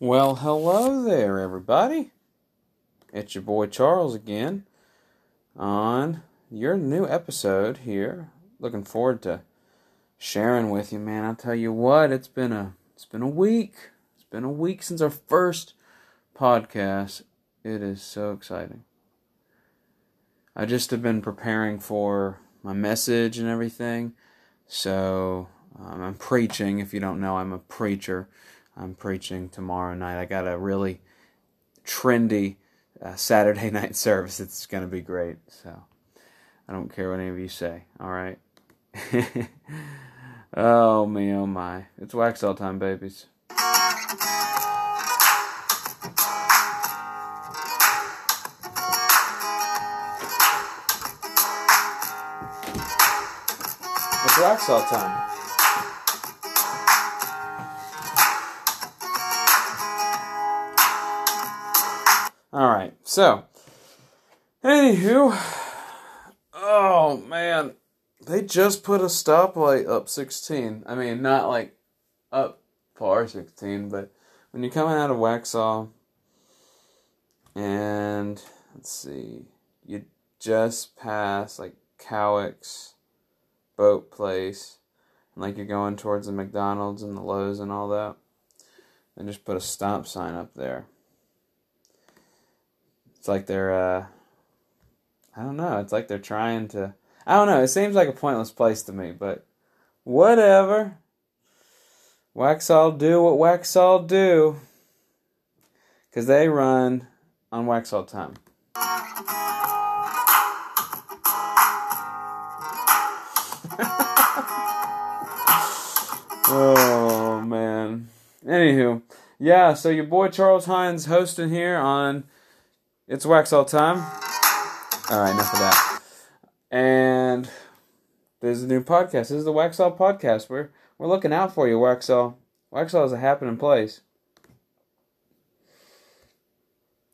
Well, hello there, everybody. It's your boy Charles again on your new episode here. Looking forward to sharing with you, man. I'll tell you what, it's been a it's been a week. It's been a week since our first podcast. It is so exciting. I just have been preparing for my message and everything. So um, I'm preaching. If you don't know, I'm a preacher. I'm preaching tomorrow night. I got a really trendy uh, Saturday night service. It's going to be great. So I don't care what any of you say. All right. oh me, oh my! It's Waxhaw time, babies. It's Waxhaw time. All right, so anywho, oh man, they just put a stoplight up 16. I mean, not like up par 16, but when you're coming out of Waxhaw, and let's see, you just pass like Cowick's boat place, and like you're going towards the McDonald's and the Lowe's and all that, they just put a stop sign up there. It's like they're, uh, I don't know, it's like they're trying to, I don't know, it seems like a pointless place to me, but whatever. Waxhaw do what Waxhaw do. Because they run on Waxhaw time. oh, man. Anywho, yeah, so your boy Charles Hines hosting here on It's Waxhaw Time. Alright, enough of that. And there's a new podcast. This is the Waxhaw podcast. We're we're looking out for you, Waxhaw. Waxhaw is a happening place.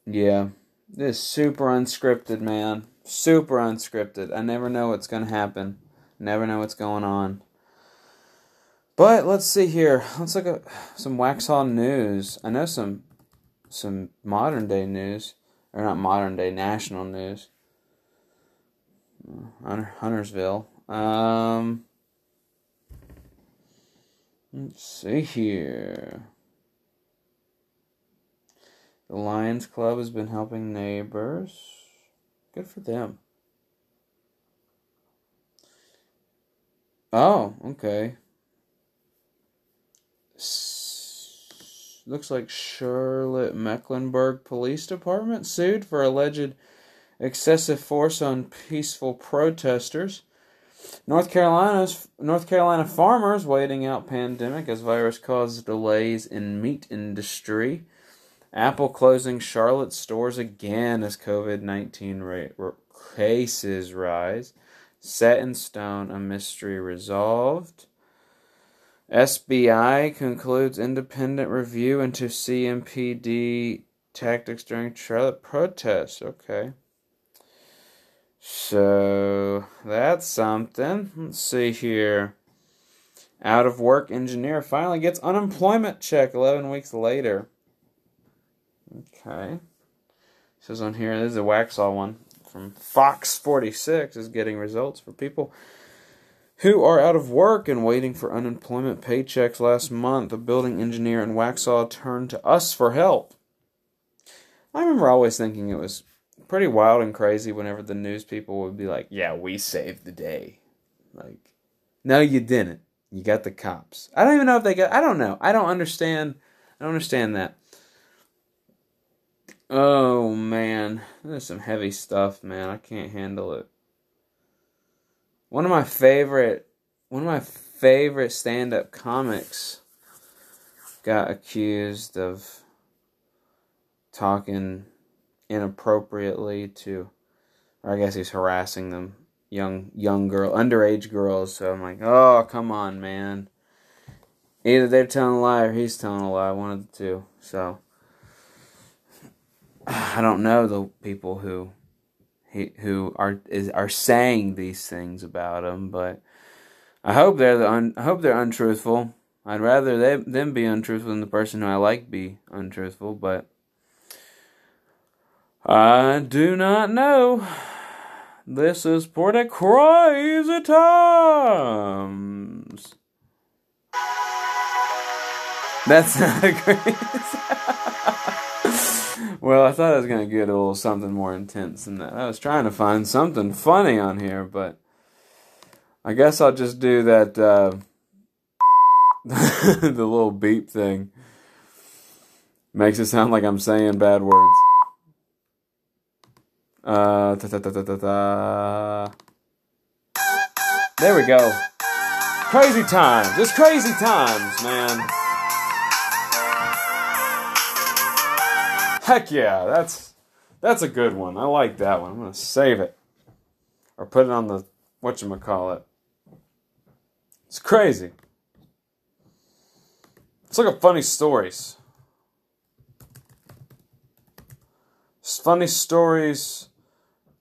Yeah. This is super unscripted, man. Super unscripted. I never know what's gonna happen. Never know what's going on. But let's see here. Let's look at some Waxhaw news. I know some some modern day news. Or not modern day, national news. Hunter, Huntersville. Um, let's see here. The Lions Club has been helping neighbors. Good for them. Oh, okay. Looks like Charlotte Mecklenburg Police Department sued for alleged excessive force on peaceful protesters. North Carolina's North Carolina farmers waiting out pandemic as virus causes delays in meat industry. Apple closing Charlotte stores again as COVID nineteen cases rise. Set in stone, a mystery resolved. SBI concludes independent review into CMPD tactics during Charlotte protests. Okay. So that's something. Let's see here. Out of work engineer finally gets unemployment check 11 weeks later. Okay. says on here, this is a Waxhaw one from Fox 46 is getting results for people who are out of work and waiting for unemployment paychecks last month. A building engineer in Waxhaw turned to us for help. I remember always thinking it was pretty wild and crazy whenever the news people would be like, "Yeah, we saved the day." Like, no, you didn't. You got the cops. I don't even know if they got. I don't know. I don't understand. I don't understand that. Oh man, there's some heavy stuff, man. I can't handle it. One of my favorite, one of my favorite stand-up comics got accused of talking inappropriately to, or I guess he's harassing them, young young girl, underage girls. So I'm like, oh come on, man. Either they're telling a lie or he's telling a lie. One of the two. So I don't know the people who who are is are saying these things about him, but I hope they're the un, I hope they're untruthful. I'd rather they, them be untruthful than the person who I like be untruthful, but I do not know. This is the crazy times. That's not crazy. well, I thought I was gonna get a little something more intense than that. I was trying to find something funny on here, but I guess I'll just do that. Uh, the little beep thing makes it sound like I'm saying bad words. Uh, ta, ta, ta, ta, ta. There we go. Crazy times. It's crazy times, man. Heck yeah, that's that's a good one. I like that one. I'm gonna save it or put it on the what you call it. It's crazy. It's like a funny stories. Funny stories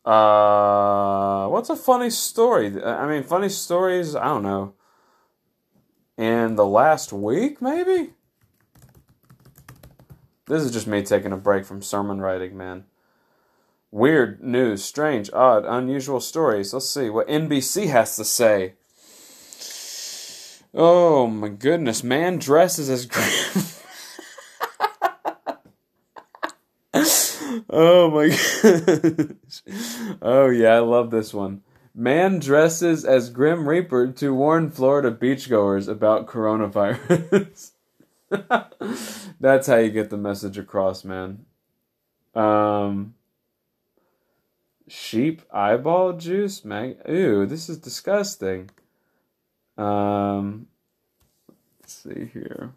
uh, what's a funny story? I mean, funny stories. I don't know. In the last week, maybe. This is just me taking a break from sermon writing, man. Weird news, strange, odd, unusual stories. Let's see what NBC has to say. Oh my goodness, man dresses as. Grim. Oh my gosh. Oh yeah, I love this one. Man dresses as Grim Reaper to warn Florida beachgoers about coronavirus. That's how you get the message across, man. Um sheep eyeball juice, mag Ew, this is disgusting. Um let's see here.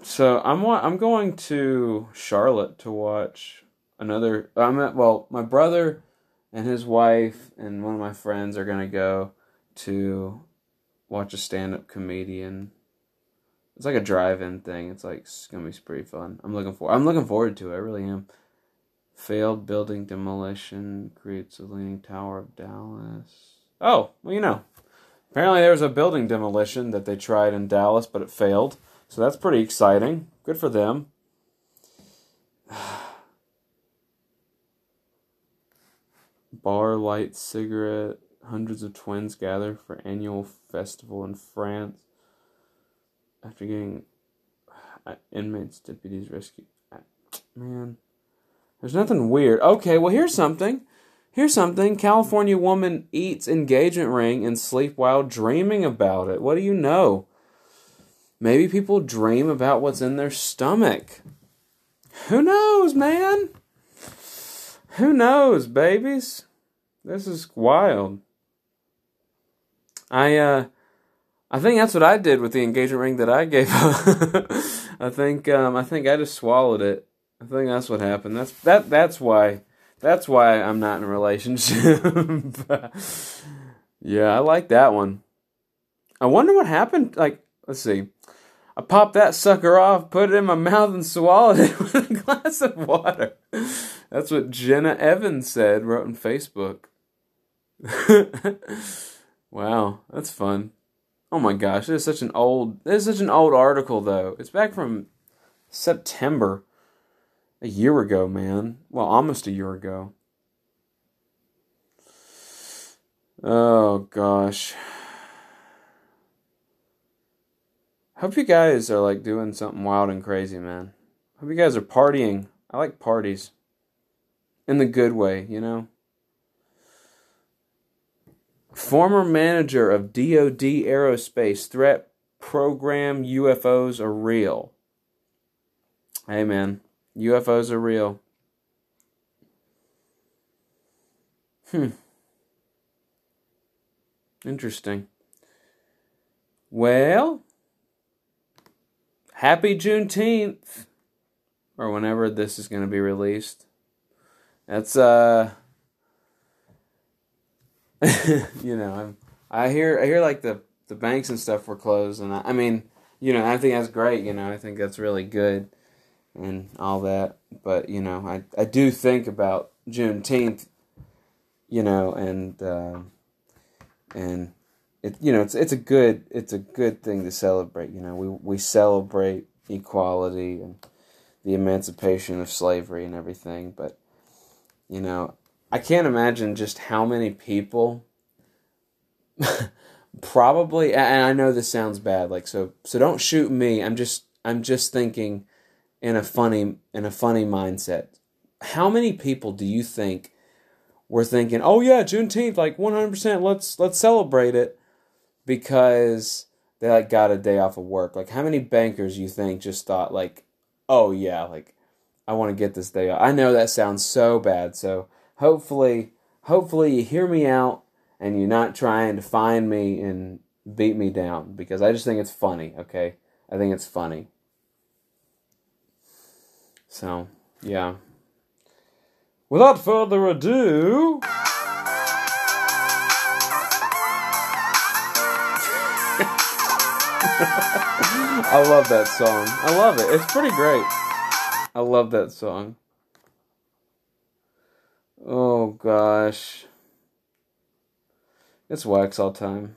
So I'm I'm going to Charlotte to watch another. I'm at well, my brother and his wife and one of my friends are gonna go to watch a stand-up comedian. It's like a drive-in thing. It's like it's gonna be pretty fun. I'm looking for. I'm looking forward to it. I really am. Failed building demolition creates a leaning tower of Dallas. Oh, well, you know. Apparently, there was a building demolition that they tried in Dallas, but it failed. So that's pretty exciting. Good for them. Bar light cigarette. Hundreds of twins gather for annual festival in France. After getting uh, inmates, deputies rescue. Uh, man, there's nothing weird. Okay, well here's something. Here's something. California woman eats engagement ring and sleep while dreaming about it. What do you know? Maybe people dream about what's in their stomach. Who knows, man? Who knows, babies? This is wild. I uh I think that's what I did with the engagement ring that I gave up. I think um I think I just swallowed it. I think that's what happened. That's that that's why that's why I'm not in a relationship. yeah, I like that one. I wonder what happened like let's see. I popped that sucker off, put it in my mouth, and swallowed it with a glass of water. That's what Jenna Evans said, wrote on Facebook. wow, that's fun. Oh my gosh, this is such an old this is such an old article though. It's back from September. A year ago, man. Well, almost a year ago. Oh gosh. Hope you guys are like doing something wild and crazy, man. Hope you guys are partying. I like parties. In the good way, you know? Former manager of DoD Aerospace threat program UFOs are real. Hey, man. UFOs are real. Hmm. Interesting. Well, happy Juneteenth, or whenever this is going to be released. That's uh, you know, I'm, I hear I hear like the the banks and stuff were closed, and I, I mean, you know, I think that's great. You know, I think that's really good and all that. But you know, I I do think about Juneteenth, you know, and uh, and it you know it's it's a good it's a good thing to celebrate. You know, we we celebrate equality and the emancipation of slavery and everything, but you know, I can't imagine just how many people probably and I know this sounds bad like so so don't shoot me. I'm just I'm just thinking in a funny in a funny mindset. How many people do you think were thinking, "Oh yeah, Juneteenth like 100%, let's let's celebrate it." because they like got a day off of work. Like how many bankers you think just thought like, "Oh yeah, like I want to get this day off." I know that sounds so bad. So hopefully hopefully you hear me out and you're not trying to find me and beat me down because I just think it's funny, okay? I think it's funny. So, yeah. Without further ado, I love that song. I love it. It's pretty great. I love that song. Oh gosh. It's Waxhaw time.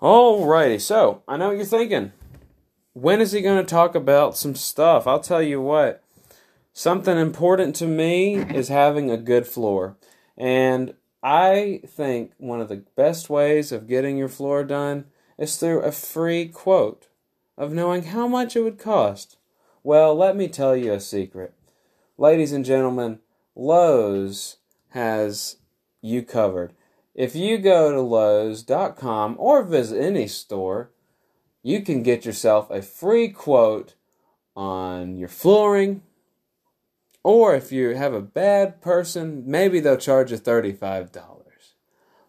Alrighty, so I know what you're thinking when is he going to talk about some stuff? I'll tell you what. Something important to me is having a good floor. And I think one of the best ways of getting your floor done is through a free quote of knowing how much it would cost. Well, let me tell you a secret. Ladies and gentlemen, Lowe's has you covered. If you go to Lowe's.com or visit any store, you can get yourself a free quote on your flooring. Or if you have a bad person, maybe they'll charge you $35.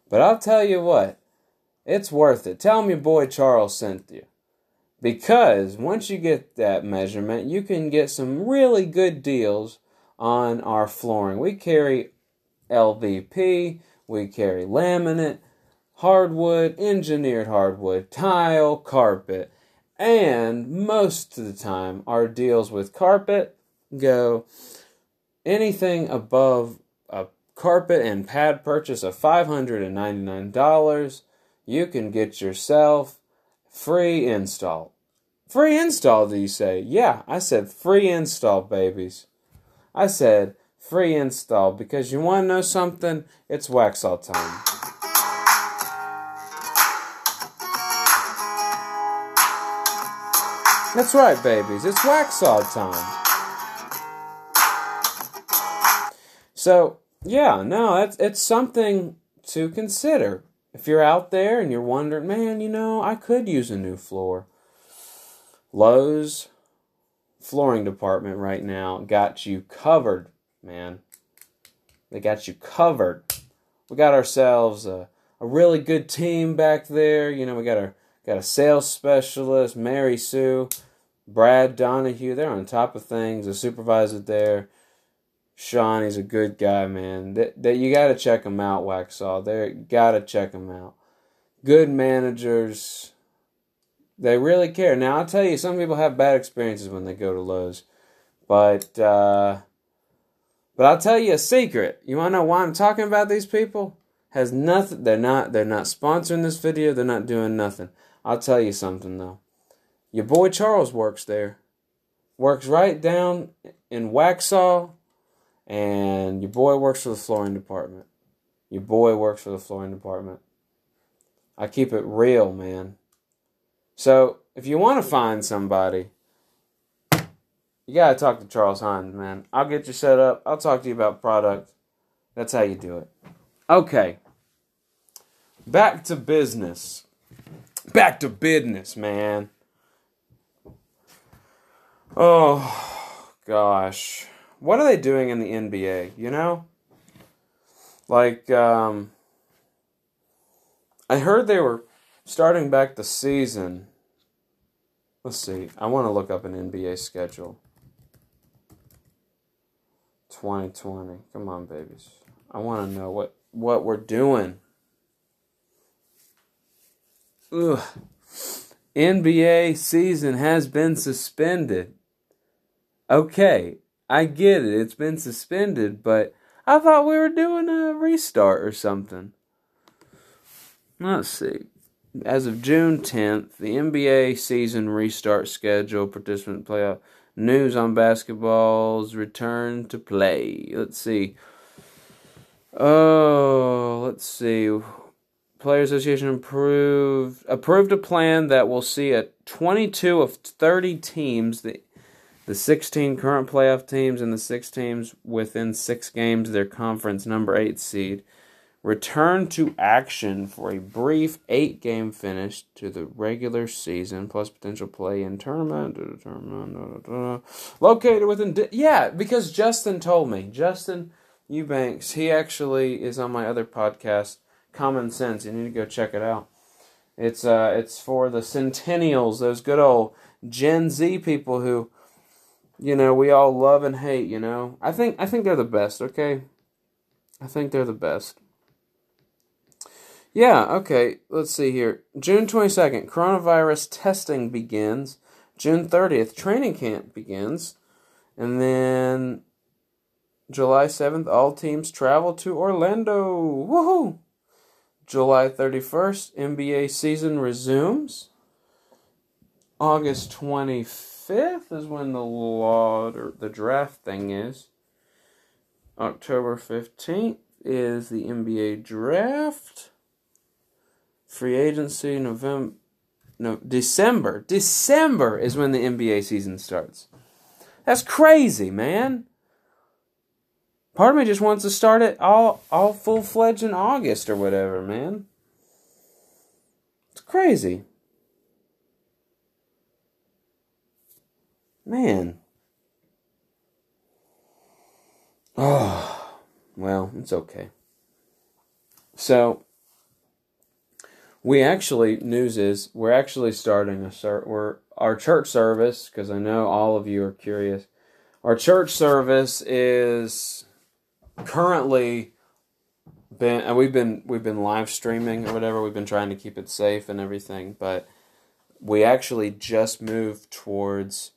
But I'll tell you what, it's worth it. Tell your boy Charles sent you. Because once you get that measurement, you can get some really good deals on our flooring. We carry LVP, we carry laminate, hardwood, engineered hardwood, tile, carpet. And most of the time, our deals with carpet go anything above a carpet and pad purchase of $599. You can get yourself free install. Free install, do you say? Yeah, I said free install, babies. I said free install because you want to know something? It's Waxhaw time. That's right, babies. It's Waxhaw time. So, yeah, no, it's, it's something to consider. If you're out there and you're wondering, man, you know, I could use a new floor. Lowe's flooring department right now got you covered, man. They got you covered. We got ourselves a, a really good team back there. You know, we got our got a sales specialist, Mary Sue. Brad Donahue, they're on top of things. The supervisor there, Sean, he's a good guy, man. That, that you got to check him out, Waxhaw. They got to check him out. Good managers. They really care. Now I'll tell you, some people have bad experiences when they go to Lowe's, but uh, but I'll tell you a secret. You want to know why I'm talking about these people? Has nothing. They're not. They're not sponsoring this video. They're not doing nothing. I'll tell you something though. Your boy Charles works there. Works right down in Waxhaw, and your boy works for the flooring department. Your boy works for the flooring department. I keep it real, man. So, if you want to find somebody, you got to talk to Charles Hines, man. I'll get you set up. I'll talk to you about product. That's how you do it. Okay. Back to business. Back to business, man. Oh, gosh. What are they doing in the NBA, you know? Like, um, I heard they were starting back the season. Let's see. I want to look up an NBA schedule. 2020. Come on, babies. I want to know what what we're doing. Ugh. NBA season has been suspended. Okay, I get it. It's been suspended, but I thought we were doing a restart or something. Let's see. As of June 10th, the NBA season restart schedule, participant playoff, news on basketball's return to play. Let's see. Oh, let's see. Player Association approved approved a plan that will see a 22 of 30 teams, the the 16 current playoff teams and the six teams within six games their conference number eight seed return to action for a brief eight game finish to the regular season plus potential play in tournament located within yeah because justin told me justin eubanks he actually is on my other podcast common sense you need to go check it out. It's uh it's for the centennials those good old gen z people who you know we all love and hate you know i think i think they're the best okay i think they're the best yeah, okay. Let's see here. June 22nd, coronavirus testing begins. June 30th, training camp begins. And then July 7th, all teams travel to Orlando. Woohoo! July 31st, NBA season resumes. August 25th is when the law or the draft thing is. October 15th is the NBA draft. Free agency, November. No, December. December is when the NBA season starts. That's crazy, man. Part of me just wants to start it all, all full fledged in August or whatever, man. It's crazy. Man. Oh, well, it's okay. So, we actually news is we're actually starting a ser- we're our church service because I know all of you are curious. Our church service is currently been and we've been we've been live streaming or whatever. We've been trying to keep it safe and everything, but we actually just moved towards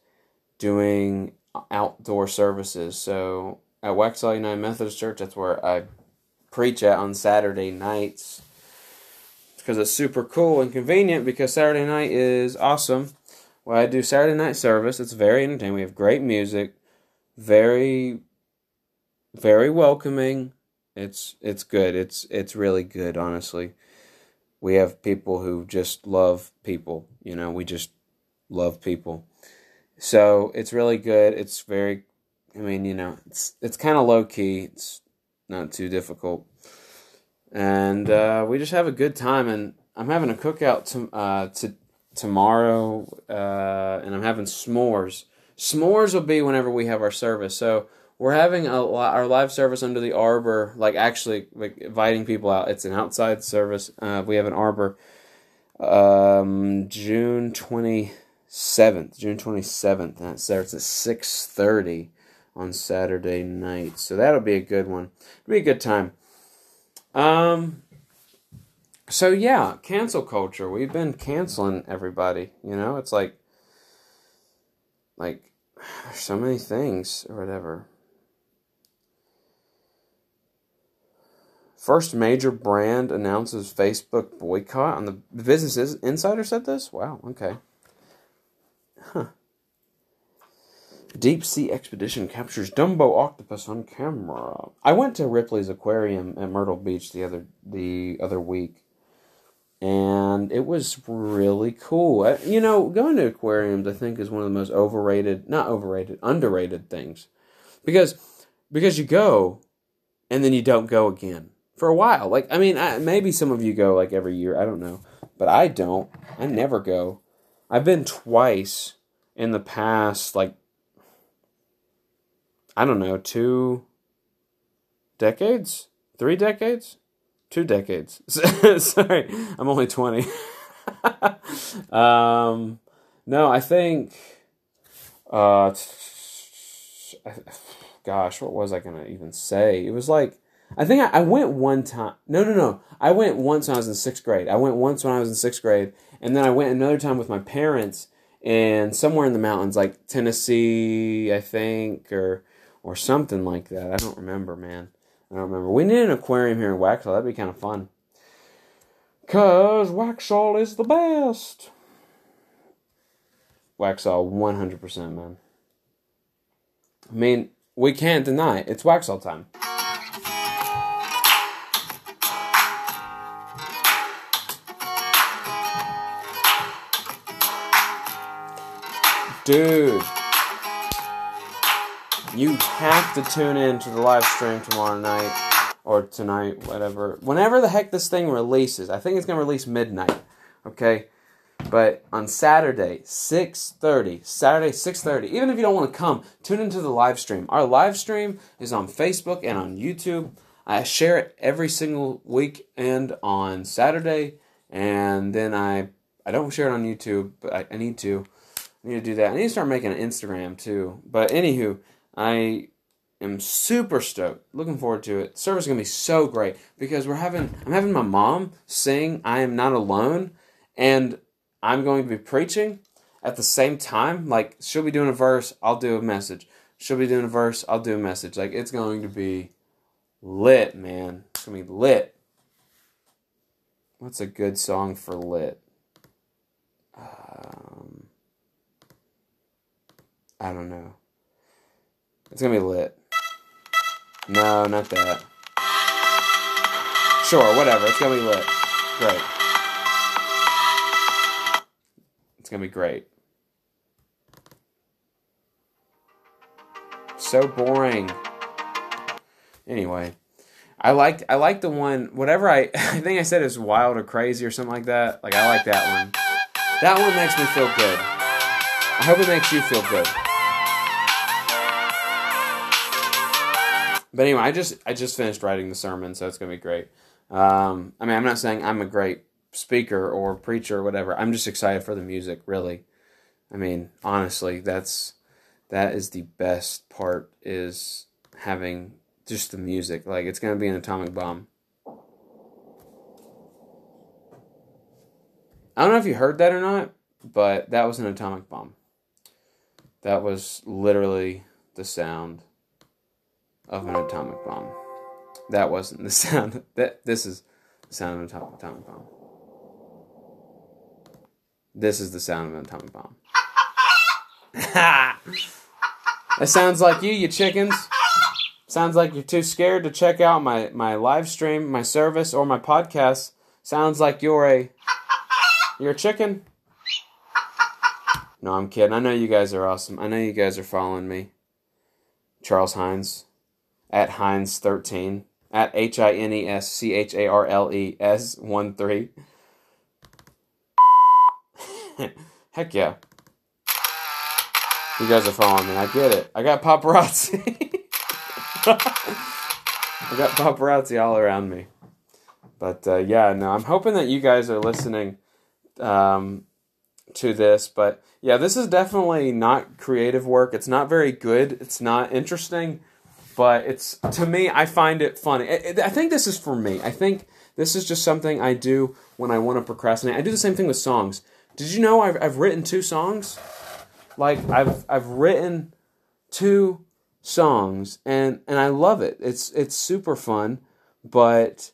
doing outdoor services. So at Waxhaw United Methodist Church, that's where I preach at on Saturday nights because it's super cool and convenient because Saturday night is awesome. Well, I do Saturday night service. It's very entertaining. We have great music, very, very welcoming. It's it's good. It's it's really good, honestly. We have people who just love people. You know, we just love people. So it's really good. It's very, I mean, you know, it's it's kind of low key. It's not too difficult and uh, we just have a good time. And I'm having a cookout to, uh, to tomorrow, uh, and I'm having s'mores. S'mores will be whenever we have our service. So we're having a, our live service under the arbor, like actually like inviting people out. It's an outside service. Uh, we have an arbor, um, June twenty seventh, June twenty seventh. That starts at six thirty on Saturday night. So that'll be a good one. It'll be a good time. Um. So yeah, cancel culture. We've been canceling everybody. You know, it's like, like, there's so many things or whatever. First major brand announces Facebook boycott on the businesses. Insider said this. Wow. Okay. Huh. Deep sea expedition captures Dumbo octopus on camera. I went to Ripley's Aquarium at Myrtle Beach the other the other week, and it was really cool. Uh, you know, going to aquariums I think is one of the most overrated, not overrated, underrated things, because because you go, and then you don't go again for a while. Like I mean, I, maybe some of you go like every year. I don't know, but I don't. I never go. I've been twice in the past like I don't know, two decades? Three decades? Two decades. Sorry, I'm only 20. um, no, I think, uh, gosh, what was I to even say? It was like, I think I, I went one time. No, no, no. I went once when I was in sixth grade. I went once when I was in sixth grade, and then I went another time with my parents and somewhere in the mountains, like Tennessee, I think, or or something like that. I don't remember, man. I don't remember. We need an aquarium here in Waxhaw. That'd be kind of fun. Cause Waxhaw is the best. Waxhaw, one hundred percent, man. I mean, we can't deny it. It's Waxhaw time. Dude, you have to tune in to the live stream tomorrow night or tonight, whatever. Whenever the heck this thing releases, I think it's gonna release midnight. Okay, but on Saturday, six thirty, Saturday six thirty. Even if you don't want to come, tune into the live stream. Our live stream is on Facebook and on YouTube. I share it every single week and on Saturday, and then I I don't share it on YouTube, but I, I need to. Need to do that. I need to start making an Instagram too. But anywho, I am super stoked. Looking forward to it. Service is gonna be so great because we're having I'm having my mom sing I Am Not Alone and I'm going to be preaching at the same time. Like she'll be doing a verse, I'll do a message. She'll be doing a verse, I'll do a message. Like it's going to be lit, man. It's gonna be lit. What's a good song for lit? Um, I don't know. It's gonna be lit. No, not that. Sure, whatever. It's gonna be lit. Great. It's gonna be great. So boring. Anyway, I liked I liked the one whatever I I think I said is wild or crazy or something like that. Like I like that one. That one makes me feel good. I hope it makes you feel good. But anyway, I just I just finished writing the sermon, so it's gonna be great. Um, I mean, I'm not saying I'm a great speaker or preacher or whatever. I'm just excited for the music, really. I mean, honestly, that's that is the best part is having just the music. Like it's gonna be an atomic bomb. I don't know if you heard that or not, but that was an atomic bomb. That was literally the sound of an atomic bomb. That wasn't the sound. That this is the sound of an atomic, bomb. This is the sound of an atomic bomb. that sounds like you, you chickens. Sounds like you're too scared to check out my, my live stream, my service, or my podcast. Sounds like you're a you're a chicken. No, I'm kidding. I know you guys are awesome. I know you guys are following me. Charles Hines at Hines thirteen at H I N E S C H A R L E S one three. Heck yeah. You guys are following me. I get it. I got paparazzi. I got paparazzi all around me. But uh, yeah, no, I'm hoping that you guys are listening um, to this. But yeah, this is definitely not creative work. It's not very good. It's not interesting. But it's to me, I find it funny. I think this is for me. I think this is just something I do when I want to procrastinate. I do the same thing with songs. Did you know I've I've written two songs? Like I've I've written two songs and and I love it. It's it's super fun, but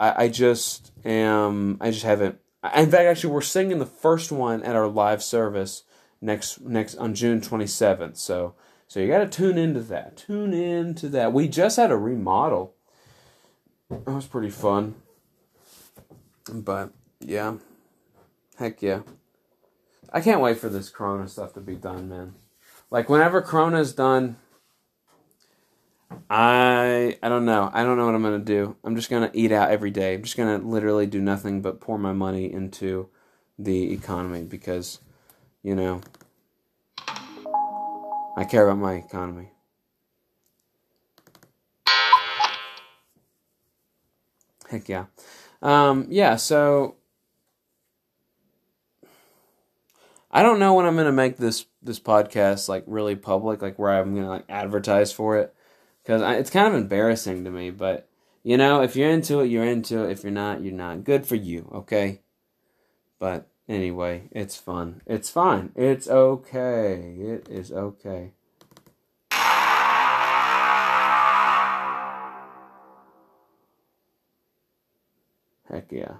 I, I just am I just haven't. In fact, actually, we're singing the first one at our live service next next on June twenty seventh. So so you got to tune into that. Tune into that. We just had a remodel. That was pretty fun. But yeah, heck yeah. I can't wait for this Corona stuff to be done, man. Like whenever Corona's done, I I don't know. I don't know what I'm gonna do. I'm just gonna eat out every day. I'm just gonna literally do nothing but pour my money into the economy because, you know, I care about my economy. Heck yeah. Um, yeah, so I don't know when I'm gonna make this this podcast like really public, like where I'm gonna like advertise for it, because it's kind of embarrassing to me. But You know, if you're into it, you're into it. If you're not, you're not. Good for you, okay? But anyway, it's fun. It's fine. It's okay. It is okay. Heck yeah.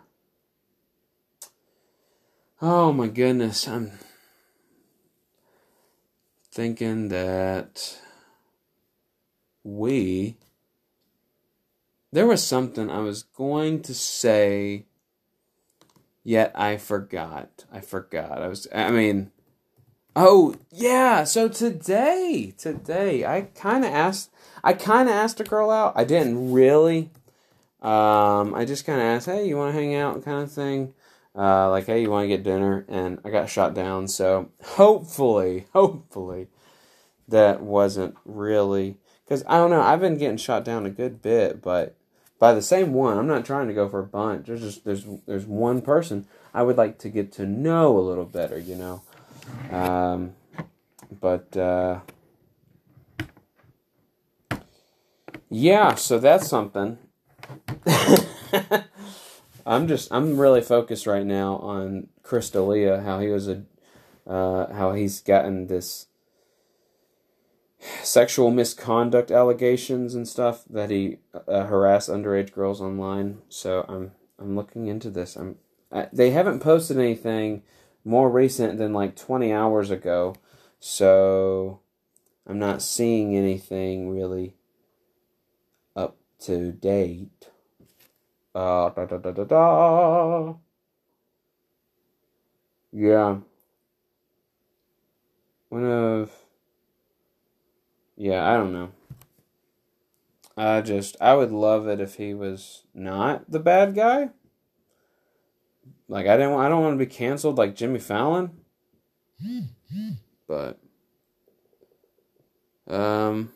Oh my goodness, I'm thinking that we. There was something I was going to say, yet I forgot. I forgot. I was, I mean, oh, yeah. So today, today, I kind of asked, I kind of asked a girl out. I didn't really. Um, I just kind of asked, hey, you want to hang out kind of thing. Uh, like, hey, you want to get dinner? And I got shot down. So hopefully, hopefully, that wasn't really because I don't know. I've been getting shot down a good bit, but by the same one. I'm not trying to go for a bunch. There's just there's there's one person I would like to get to know a little better. You know, um, but uh, yeah. So that's something. I'm just I'm really focused right now on Chris D'Elia, how he was a uh, how he's gotten this sexual misconduct allegations and stuff that he uh, harassed underage girls online. So I'm I'm looking into this. I'm I, they haven't posted anything more recent than like 20 hours ago. So I'm not seeing anything really up to date. Uh, da, da, da, da, da. Yeah. One of. Yeah, I don't know. I just. I would love it if he was not the bad guy. Like, I, didn't, I don't want to be canceled like Jimmy Fallon. But. Um.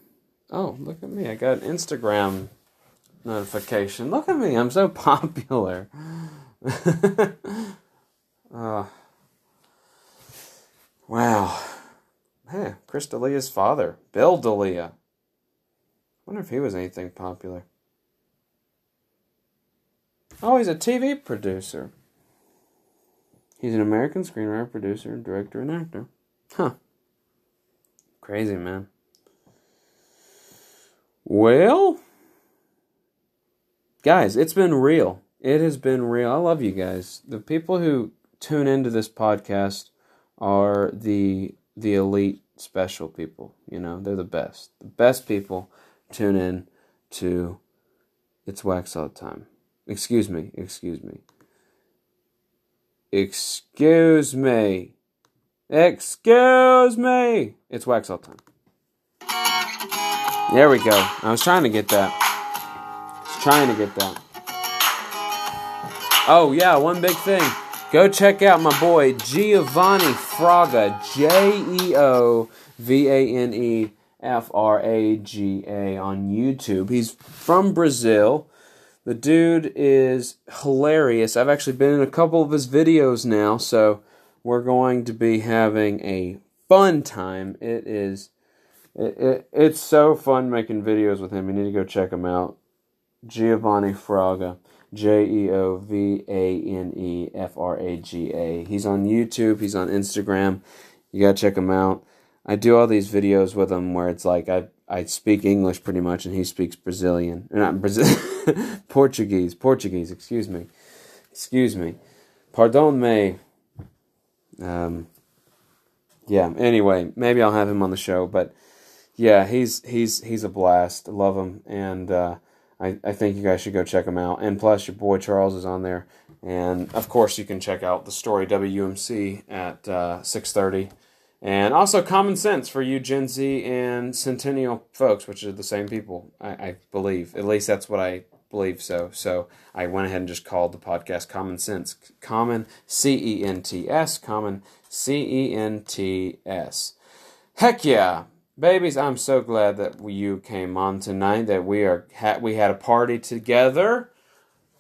Oh, look at me. I got an Instagram notification. Look at me, I'm so popular. uh, wow. Chris D'Elia's father, Bill D'Elia. Wonder if he was anything popular. Oh, he's a TV producer. He's an American screenwriter, producer, director, and actor. Huh. Crazy, man. Well, guys, it's been real. It has been real. I love you guys. The people who tune into this podcast are the the elite special people. You know, they're the best. The best people tune in to It's Wax All the Time. Excuse me, excuse me. Excuse me. Excuse me. It's Wax All the Time. There we go. I was trying to get that trying to get that. Oh, yeah, one big thing. Go check out my boy Jeovane Fraga, J E O V A N E F R A G A on YouTube. He's from Brazil. The dude is hilarious. I've actually been in a couple of his videos now, so we're going to be having a fun time. It is it, it it's so fun making videos with him. You need to go check him out. Jeovane Fraga. J E O V A N E F R A G A. He's on YouTube, he's on Instagram. You gotta check him out. I do all these videos with him where it's like I, I speak English pretty much and he speaks Brazilian. Or Not Brazil Portuguese. Portuguese, excuse me. Excuse me. Pardon me. Um yeah, anyway, maybe I'll have him on the show, but yeah, he's he's he's a blast. love him and uh I, I think you guys should go check them out. And plus, your boy Charles is on there. And of course, you can check out the story WMC at uh, 6:30, and also Common Sense for you Gen Z and Centennial folks, which are the same people, I, I believe. At least that's what I believe. So, so I went ahead and just called the podcast Common Sense, Common C E N T S, Common C E N T S. Heck yeah! Babies, I'm so glad that you came on tonight. That we are ha- we had a party together.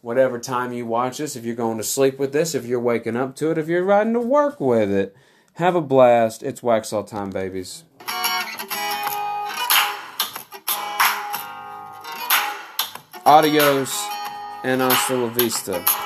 Whatever time you watch this, if you're going to sleep with this, if you're waking up to it, if you're riding to work with it, have a blast. It's Waxhaw time, babies. Adios and hasta la vista.